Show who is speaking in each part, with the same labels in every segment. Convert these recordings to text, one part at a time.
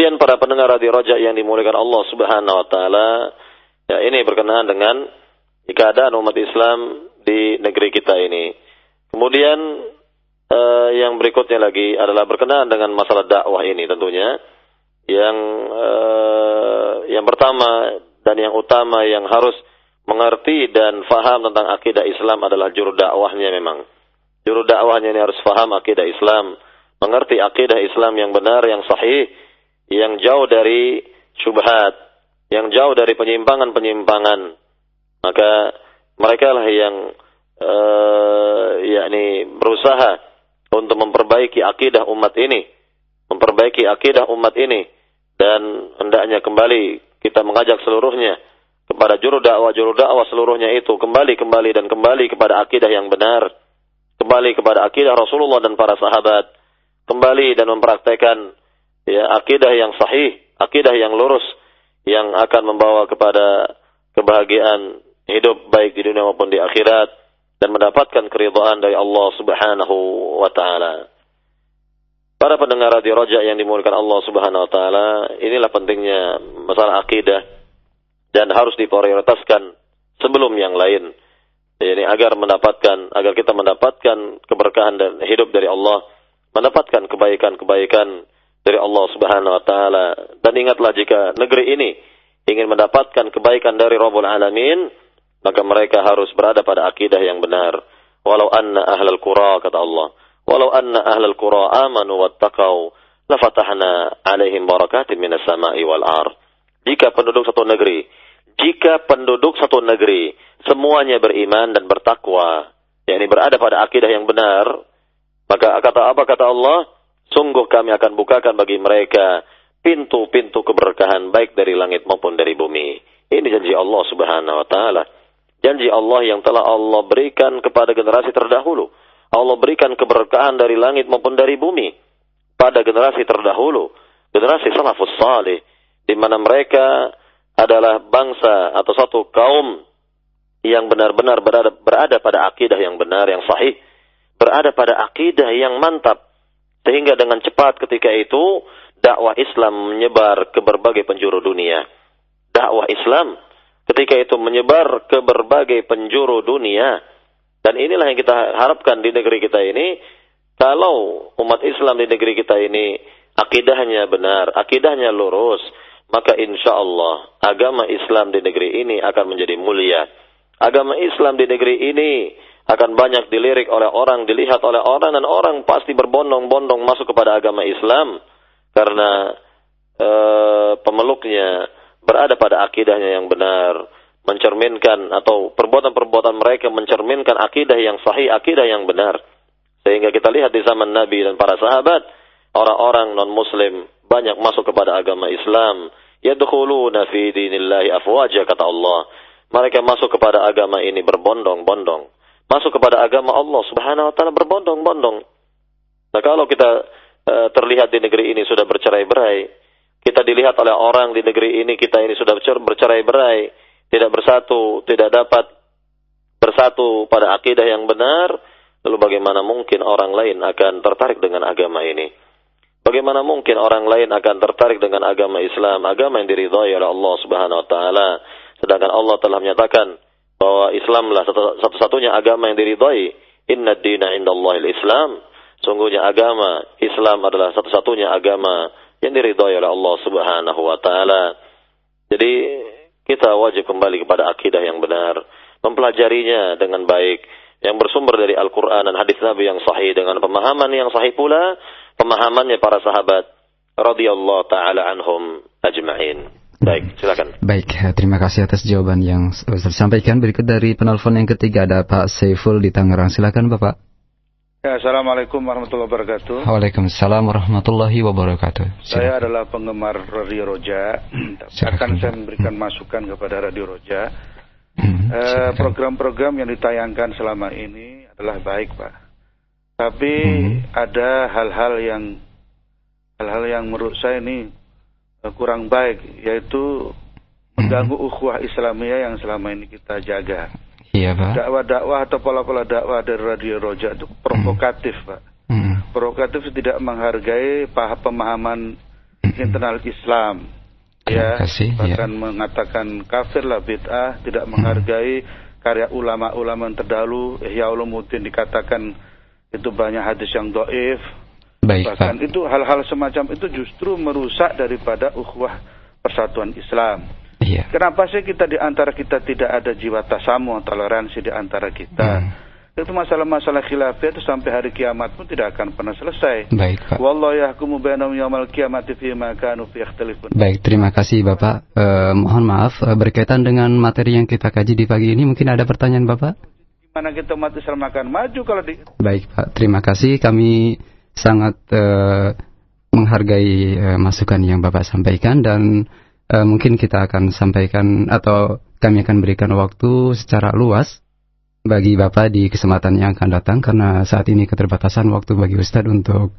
Speaker 1: Kemudian para pendengar radio Roja yang dimuliakan Allah Subhanahu wa taala, ya ini berkenaan dengan keadaan umat Islam di negeri kita ini. Kemudian eh, yang berikutnya lagi adalah berkenaan dengan masalah dakwah ini tentunya. Yang eh, yang pertama dan yang utama yang harus mengerti dan faham tentang akidah Islam adalah juru dakwahnya memang. Juru dakwahnya ini harus faham akidah Islam, mengerti akidah Islam yang benar, yang sahih, yang jauh dari syubhat, yang jauh dari penyimpangan-penyimpangan. Maka mereka lah yang uh, yakni berusaha untuk memperbaiki akidah umat ini, memperbaiki akidah umat ini dan hendaknya kembali kita mengajak seluruhnya kepada juru dakwah juru dakwah seluruhnya itu kembali kembali dan kembali kepada akidah yang benar, kembali kepada akidah Rasulullah dan para sahabat, kembali dan mempraktekkan ya akidah yang sahih, akidah yang lurus yang akan membawa kepada kebahagiaan hidup baik di dunia maupun di akhirat dan mendapatkan keridhaan dari Allah Subhanahu wa taala. Para pendengar radio Roja yang dimuliakan Allah Subhanahu wa taala, inilah pentingnya masalah akidah dan harus diprioritaskan sebelum yang lain. Jadi agar mendapatkan agar kita mendapatkan keberkahan dan hidup dari Allah, mendapatkan kebaikan-kebaikan dari Allah Subhanahu wa taala. Dan ingatlah jika negeri ini ingin mendapatkan kebaikan dari Rabbul Alamin, maka mereka harus berada pada akidah yang benar. Walau anna ahlal qura kata Allah, walau anna ahlal qura amanu wattaqau lafatahna alaihim barakatin minas sama'i wal ard. Jika penduduk satu negeri, jika penduduk satu negeri semuanya beriman dan bertakwa, yakni berada pada akidah yang benar, maka kata apa kata Allah? Sungguh kami akan bukakan bagi mereka pintu-pintu keberkahan baik dari langit maupun dari bumi. Ini janji Allah Subhanahu wa taala. Janji Allah yang telah Allah berikan kepada generasi terdahulu. Allah berikan keberkahan dari langit maupun dari bumi pada generasi terdahulu, generasi salafus salih di mana mereka adalah bangsa atau satu kaum yang benar-benar berada, berada pada akidah yang benar, yang sahih, berada pada akidah yang mantap, sehingga dengan cepat ketika itu dakwah Islam menyebar ke berbagai penjuru dunia. Dakwah Islam ketika itu menyebar ke berbagai penjuru dunia. Dan inilah yang kita harapkan di negeri kita ini. Kalau umat Islam di negeri kita ini akidahnya benar, akidahnya lurus, maka insya Allah agama Islam di negeri ini akan menjadi mulia. Agama Islam di negeri ini akan banyak dilirik oleh orang, dilihat oleh orang dan orang pasti berbondong-bondong masuk kepada agama Islam karena e, pemeluknya berada pada akidahnya yang benar, mencerminkan atau perbuatan-perbuatan mereka mencerminkan akidah yang sahih, akidah yang benar. Sehingga kita lihat di zaman Nabi dan para sahabat, orang-orang non-muslim banyak masuk kepada agama Islam. Yadkhuluna fi dinillahi afwaja kata Allah. Mereka masuk kepada agama ini berbondong-bondong masuk kepada agama Allah Subhanahu wa taala berbondong-bondong. Nah, kalau kita e, terlihat di negeri ini sudah bercerai-berai, kita dilihat oleh orang di negeri ini kita ini sudah bercerai-berai, tidak bersatu, tidak dapat bersatu pada akidah yang benar, lalu bagaimana mungkin orang lain akan tertarik dengan agama ini? Bagaimana mungkin orang lain akan tertarik dengan agama Islam, agama yang diridhai oleh Allah Subhanahu wa taala, sedangkan Allah telah menyatakan bahwa Islamlah satu-satunya agama yang diridhai. Inna dina indallahil Islam. Sungguhnya agama Islam adalah satu-satunya agama yang diridhai oleh Allah Subhanahu wa taala. Jadi kita wajib kembali kepada akidah yang benar, mempelajarinya dengan baik yang bersumber dari Al-Qur'an dan hadis Nabi yang sahih dengan pemahaman yang sahih pula pemahamannya para sahabat radhiyallahu taala anhum ajma'in. Baik, silakan.
Speaker 2: Baik, terima kasih atas jawaban yang sudah disampaikan. Berikut dari penelpon yang ketiga ada Pak Saiful di Tangerang. Silakan Bapak.
Speaker 3: Ya, Assalamualaikum warahmatullahi wabarakatuh.
Speaker 2: Waalaikumsalam warahmatullahi wabarakatuh.
Speaker 3: Silakan. Saya adalah penggemar Radio Roja. Akan saya memberikan masukan kepada Radio Roja. Hmm, eh, program-program yang ditayangkan selama ini adalah baik, Pak. Tapi hmm. ada hal-hal yang hal-hal yang menurut saya ini Eh, kurang baik yaitu mengganggu hmm. ukhuwah Islamiyah yang selama ini kita jaga.
Speaker 2: Iya, Pak.
Speaker 3: Dakwah-dakwah atau pola-pola dakwah dari Radio Roja itu provokatif, hmm. Pak. Hmm. Provokatif tidak menghargai paham pemahaman hmm. internal Islam. Ya, kasih, ya. bahkan ya. mengatakan kafir lah bid'ah, tidak menghargai karya ulama-ulama yang terdahulu. Ihya Ulumuddin dikatakan itu banyak hadis yang doif. Baik, bahkan Pak. itu hal-hal semacam itu justru merusak daripada ukhuwah persatuan Islam. Iya. Kenapa sih kita di antara kita tidak ada jiwa tasamu, toleransi di antara kita? Hmm. Itu masalah-masalah khilafiyah itu sampai hari kiamat pun tidak akan pernah selesai. Baik, Pak. Wallahu yahkumu bainahum yaumal qiyamati fi ma kanu fi yakhtalifun.
Speaker 2: Baik, terima kasih Bapak. Eh, mohon maaf eh, berkaitan dengan materi yang kita kaji di pagi ini mungkin ada pertanyaan Bapak?
Speaker 3: Gimana kita umat Islam akan maju kalau di
Speaker 2: Baik, Pak. Terima kasih. Kami sangat eh, menghargai eh, masukan yang Bapak sampaikan dan uh, mungkin kita akan sampaikan atau kami akan berikan waktu secara luas bagi Bapak di kesempatan yang akan datang karena saat ini keterbatasan waktu bagi Ustadz untuk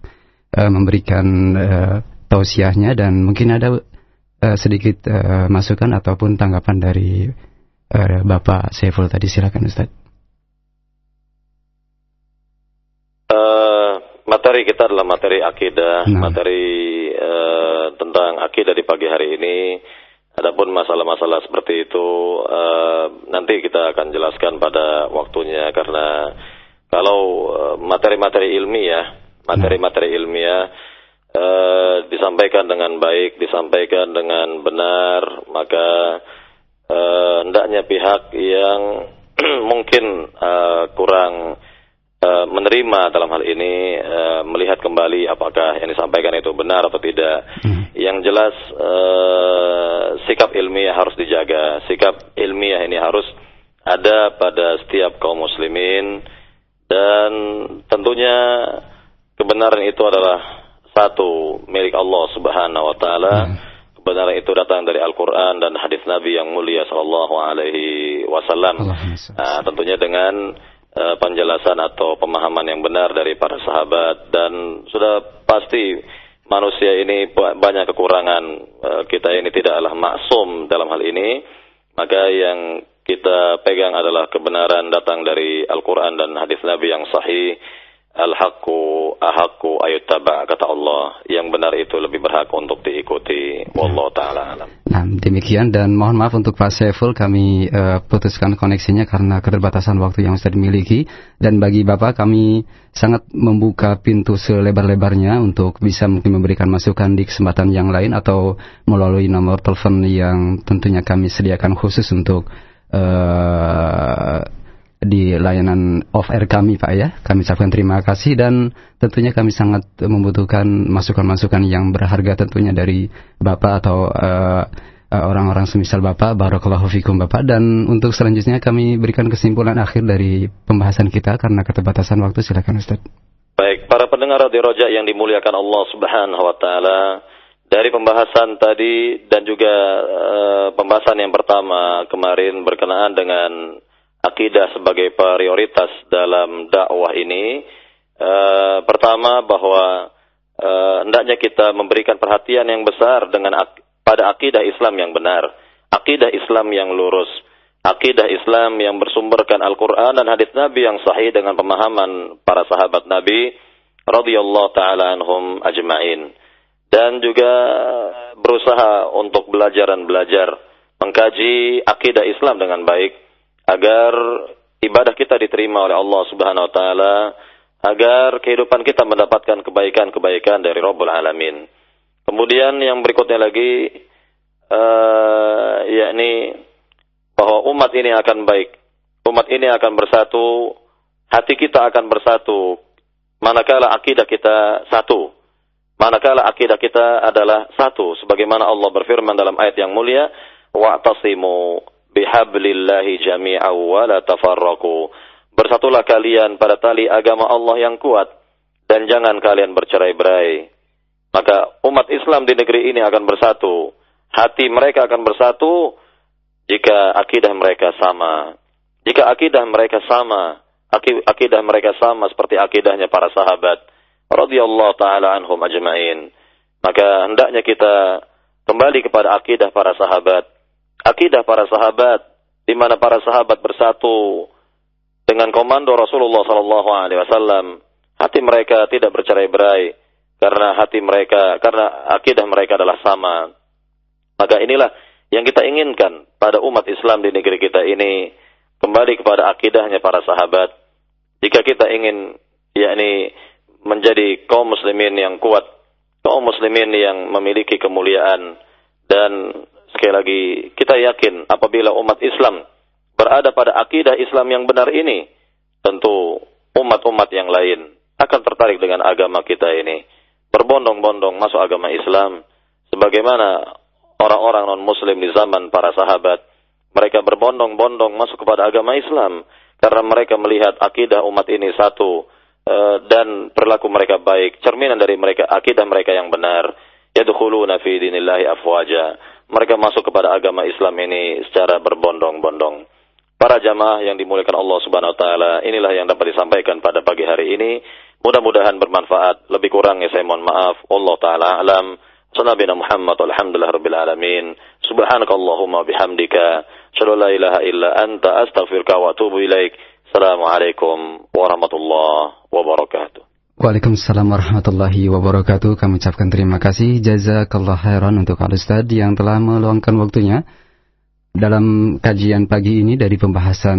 Speaker 2: uh, memberikan uh, tausiahnya dan mungkin ada uh, sedikit uh, masukan ataupun tanggapan dari uh, Bapak Saiful tadi silakan Ustadz.
Speaker 1: Materi kita adalah materi akidah, nah. materi uh, tentang akidah di pagi hari ini. Adapun masalah-masalah seperti itu uh, nanti kita akan jelaskan pada waktunya karena kalau uh, materi-materi ilmiah, materi-materi ilmiah uh, disampaikan dengan baik, disampaikan dengan benar, maka uh, hendaknya pihak yang mungkin uh, kurang Eh, menerima dalam hal ini uh, melihat kembali apakah yang disampaikan itu benar atau tidak. Hmm. Yang jelas uh, sikap ilmiah harus dijaga. Sikap ilmiah ini harus ada pada setiap kaum muslimin dan tentunya kebenaran itu adalah satu milik Allah Subhanahu wa taala. Hmm. Kebenaran itu datang dari Al-Qur'an dan hadis Nabi yang mulia sallallahu alaihi wasallam. Nah, tentunya dengan uh, penjelasan atau pemahaman yang benar dari para sahabat. Dan sudah pasti manusia ini banyak kekurangan. Uh, kita ini tidaklah maksum dalam hal ini. Maka yang kita pegang adalah kebenaran datang dari Al-Quran dan hadis Nabi yang sahih Al-haqqu ahaqqu ayuttaba kata Allah. Yang benar itu lebih berhak untuk diikuti. Wallahu taala alam.
Speaker 2: Nah, demikian dan mohon maaf untuk Pak Saiful kami uh, putuskan koneksinya karena keterbatasan waktu yang sudah dimiliki dan bagi Bapak kami sangat membuka pintu selebar-lebarnya untuk bisa mungkin memberikan masukan di kesempatan yang lain atau melalui nomor telepon yang tentunya kami sediakan khusus untuk uh, di layanan off air kami Pak ya. Kami ucapkan terima kasih dan tentunya kami sangat membutuhkan masukan-masukan yang berharga tentunya dari Bapak atau uh, orang-orang semisal Bapak, Barakallahu Fikum Bapak dan untuk selanjutnya kami berikan kesimpulan akhir dari pembahasan kita karena keterbatasan waktu silakan Ustaz.
Speaker 1: Baik, para pendengar di Roja yang dimuliakan Allah Subhanahu wa taala, dari pembahasan tadi dan juga uh, pembahasan yang pertama kemarin berkenaan dengan akidah sebagai prioritas dalam dakwah ini uh, pertama bahwa uh, hendaknya kita memberikan perhatian yang besar dengan ak pada akidah Islam yang benar, akidah Islam yang lurus, akidah Islam yang bersumberkan Al-Qur'an dan hadis Nabi yang sahih dengan pemahaman para sahabat Nabi radhiyallahu taala anhum ajmain. Dan juga berusaha untuk belajar dan belajar mengkaji akidah Islam dengan baik agar ibadah kita diterima oleh Allah Subhanahu wa taala, agar kehidupan kita mendapatkan kebaikan-kebaikan dari Rabbul Alamin. Kemudian yang berikutnya lagi uh, yakni bahwa umat ini akan baik. Umat ini akan bersatu, hati kita akan bersatu manakala akidah kita satu. Manakala akidah kita adalah satu sebagaimana Allah berfirman dalam ayat yang mulia wa'tasimu bihablillahi jami'aw wa la tafarraqu. Bersatulah kalian pada tali agama Allah yang kuat dan jangan kalian bercerai-berai. Maka umat Islam di negeri ini akan bersatu. Hati mereka akan bersatu jika akidah mereka sama. Jika akidah mereka sama, akidah mereka sama seperti akidahnya para sahabat radhiyallahu taala anhum ajmain. Maka hendaknya kita kembali kepada akidah para sahabat akidah para sahabat di mana para sahabat bersatu dengan komando Rasulullah sallallahu alaihi wasallam hati mereka tidak bercerai-berai karena hati mereka, karena akidah mereka adalah sama. Maka inilah yang kita inginkan pada umat Islam di negeri kita ini kembali kepada akidahnya para sahabat. Jika kita ingin yakni menjadi kaum muslimin yang kuat, kaum muslimin yang memiliki kemuliaan dan sekali lagi. Kita yakin apabila umat Islam berada pada akidah Islam yang benar ini, tentu umat-umat yang lain akan tertarik dengan agama kita ini. Berbondong-bondong masuk agama Islam. Sebagaimana orang-orang non-muslim di zaman para sahabat mereka berbondong-bondong masuk kepada agama Islam karena mereka melihat akidah umat ini satu uh, dan perilaku mereka baik cerminan dari mereka akidah mereka yang benar. Yadkhuluna fi dinillahi afwaja mereka masuk kepada agama Islam ini secara berbondong-bondong para jamaah yang dimuliakan Allah Subhanahu wa taala inilah yang dapat disampaikan pada pagi hari ini Mudah-mudahan bermanfaat. Lebih kurangnya saya mohon maaf. Allah taala alam. Sallallahu Muhammad alhamdulillah rabbil alamin. Subhanakallahumma bihamdika. Asyhadu la ilaha illa anta astaghfiruka wa atubu ilaik. Assalamualaikum warahmatullahi wabarakatuh.
Speaker 2: Waalaikumsalam warahmatullahi wabarakatuh. Kami ucapkan terima kasih jazakallah khairan untuk Al Ustaz yang telah meluangkan waktunya dalam kajian pagi ini dari pembahasan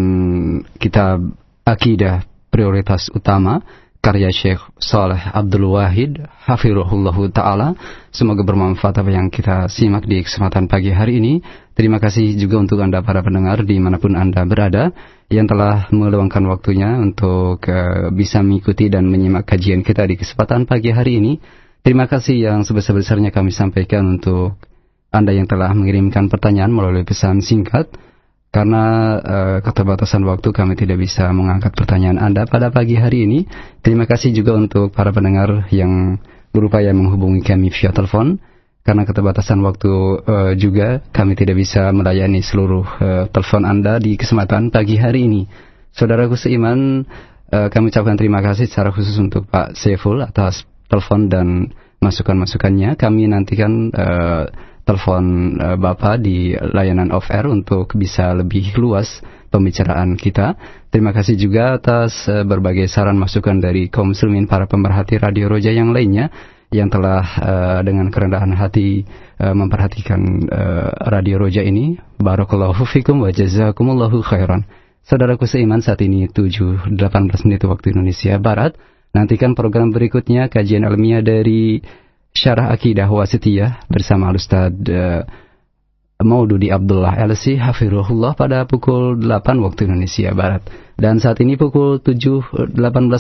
Speaker 2: kitab akidah prioritas utama karya Syekh Saleh Abdul Wahid hafirullah taala. Semoga bermanfaat apa yang kita simak di kesempatan pagi hari ini. Terima kasih juga untuk Anda para pendengar di mana pun Anda berada yang telah meluangkan waktunya untuk uh, bisa mengikuti dan menyimak kajian kita di kesempatan pagi hari ini. Terima kasih yang sebesar-besarnya kami sampaikan untuk Anda yang telah mengirimkan pertanyaan melalui pesan singkat karena uh, keterbatasan waktu kami tidak bisa mengangkat pertanyaan Anda pada pagi hari ini. Terima kasih juga untuk para pendengar yang berupaya menghubungi kami via telepon. Karena keterbatasan waktu uh, juga kami tidak bisa melayani seluruh uh, telepon Anda di kesempatan pagi hari ini. Saudaraku seiman, uh, kami ucapkan terima kasih secara khusus untuk Pak Seful atas telepon dan masukan-masukannya. Kami nantikan uh, telepon uh, Bapak di layanan off air untuk bisa lebih luas pembicaraan kita. Terima kasih juga atas uh, berbagai saran masukan dari kaum muslimin para pemerhati Radio Roja yang lainnya yang telah uh, dengan kerendahan hati uh, memperhatikan uh, Radio Roja ini. Barakallahu fikum wa jazakumullahu khairan. Saudaraku seiman saat ini 7.18 menit waktu Indonesia Barat. Nantikan program berikutnya kajian ilmiah dari Syarah Akidah Wasitiyah bersama Ustaz uh, Maududi Abdullah LC Hafirullah pada pukul 8 waktu Indonesia Barat. Dan saat ini pukul 7.18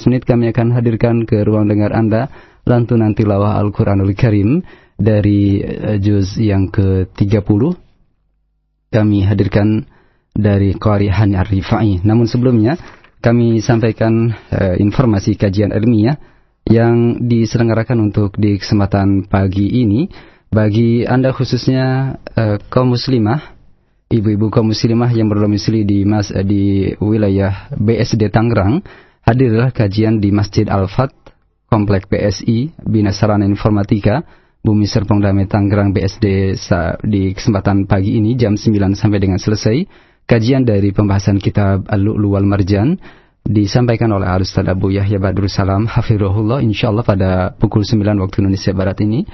Speaker 2: menit kami akan hadirkan ke ruang dengar Anda lantunan tilawah Al-Quranul Karim dari uh, juz yang ke-30. Kami hadirkan dari Qari Hani Ar-Rifai. Namun sebelumnya kami sampaikan uh, informasi kajian ilmiah yang diselenggarakan untuk di kesempatan pagi ini bagi Anda khususnya uh, kaum muslimah ibu-ibu kaum muslimah yang berdomisili di mas uh, di wilayah BSD Tangerang hadirlah kajian di Masjid Al-Fat Komplek BSI Bina Sarana Informatika Bumi Serpong Damai Tangerang BSD di kesempatan pagi ini jam 9 sampai dengan selesai. Kajian dari pembahasan kitab Al-Lu'lu wal Marjan disampaikan oleh Al-Ustaz Abu Yahya Badrul Salam Hafirullah insyaallah pada pukul 9 waktu Indonesia Barat ini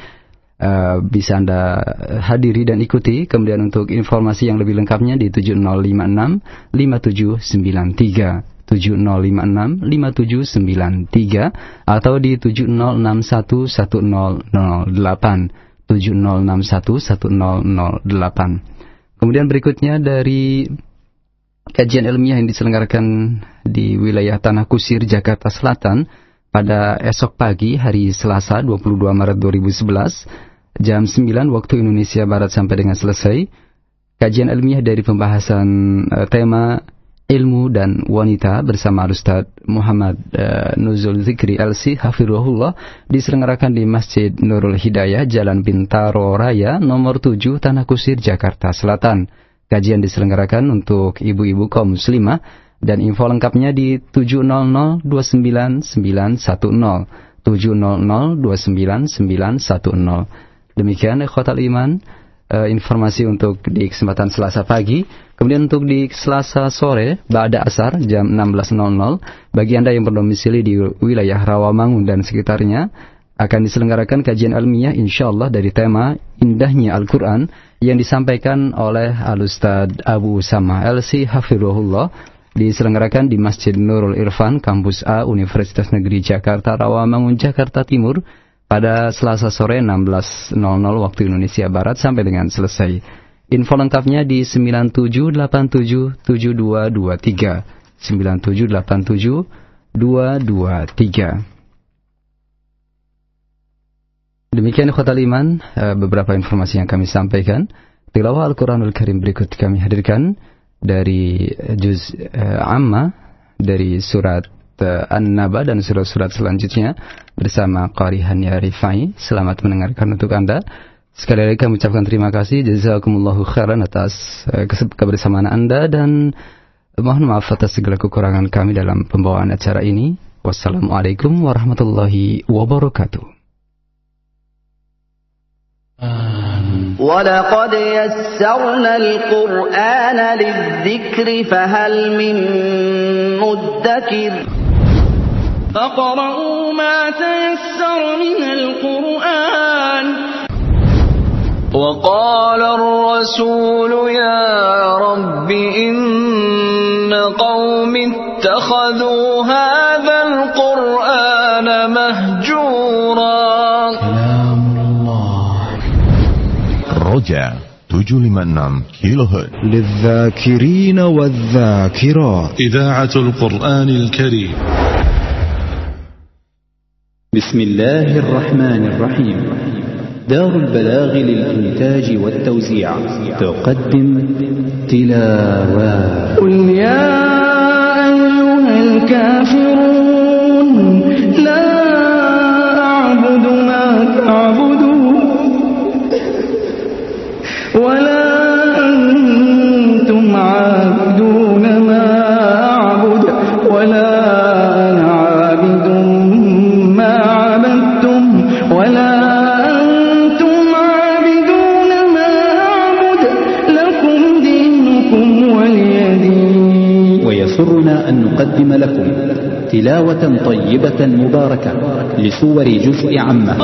Speaker 2: uh, bisa Anda hadiri dan ikuti. Kemudian untuk informasi yang lebih lengkapnya di 7056 5793 7056 5793 atau di 7061 1008 7061 1008 kemudian berikutnya dari kajian ilmiah yang diselenggarakan di wilayah Tanah Kusir, Jakarta Selatan pada esok pagi hari Selasa 22 Maret 2011 jam 9 waktu Indonesia Barat sampai dengan selesai. Kajian ilmiah dari pembahasan uh, tema ilmu dan wanita bersama Ustaz Muhammad uh, Nuzul Zikri LC Hafirullah diselenggarakan di Masjid Nurul Hidayah Jalan Bintaro Raya nomor 7 Tanah Kusir Jakarta Selatan. Kajian diselenggarakan untuk ibu-ibu kaum muslimah dan info lengkapnya di 700 29910 700 Demikian ikhwatal iman uh, informasi untuk di kesempatan Selasa pagi. Kemudian untuk di Selasa sore, Ba'da Asar, jam 16.00, bagi Anda yang berdomisili di wilayah Rawamangun dan sekitarnya, akan diselenggarakan kajian ilmiah insyaallah dari tema Indahnya Al-Quran yang disampaikan oleh Al-Ustaz Abu Usama LC Hafirullah diselenggarakan di Masjid Nurul Irfan, Kampus A, Universitas Negeri Jakarta, Rawamangun, Jakarta Timur pada Selasa sore 16.00 waktu Indonesia Barat sampai dengan selesai. Info lengkapnya di 97877223. 9787 Demikian khotal iman eh, beberapa informasi yang kami sampaikan. Tilawah Al-Quranul Karim berikut kami hadirkan dari juz uh, amma dari surat An-Naba dan surat-surat selanjutnya bersama Qari Hanya Rifai. Selamat mendengarkan untuk Anda. Sekali lagi kami ucapkan terima kasih jazakumullahu khairan atas uh, kebersamaan Anda dan mohon maaf atas segala kekurangan kami dalam pembawaan acara ini. Wassalamualaikum warahmatullahi wabarakatuh.
Speaker 4: ولقد يسرنا القرآن للذكر فهل من مدكر
Speaker 5: فقرأوا ما تيسر من القرآن.
Speaker 6: وقال الرسول يا رب إن قوم اتخذوا هذا القرآن مهجورا.
Speaker 7: رجع 756 كيلو هرتز
Speaker 8: للذاكرين والذاكرات.
Speaker 9: إذاعة القرآن الكريم.
Speaker 10: بسم الله الرحمن الرحيم. دار البلاغ للإنتاج والتوزيع. تقدم تلاوات
Speaker 5: قل يا أيها الكافرون لا أعبد ما تعبدون ولا
Speaker 10: نقدم لكم تلاوة طيبة مباركة لسور جزء
Speaker 5: الله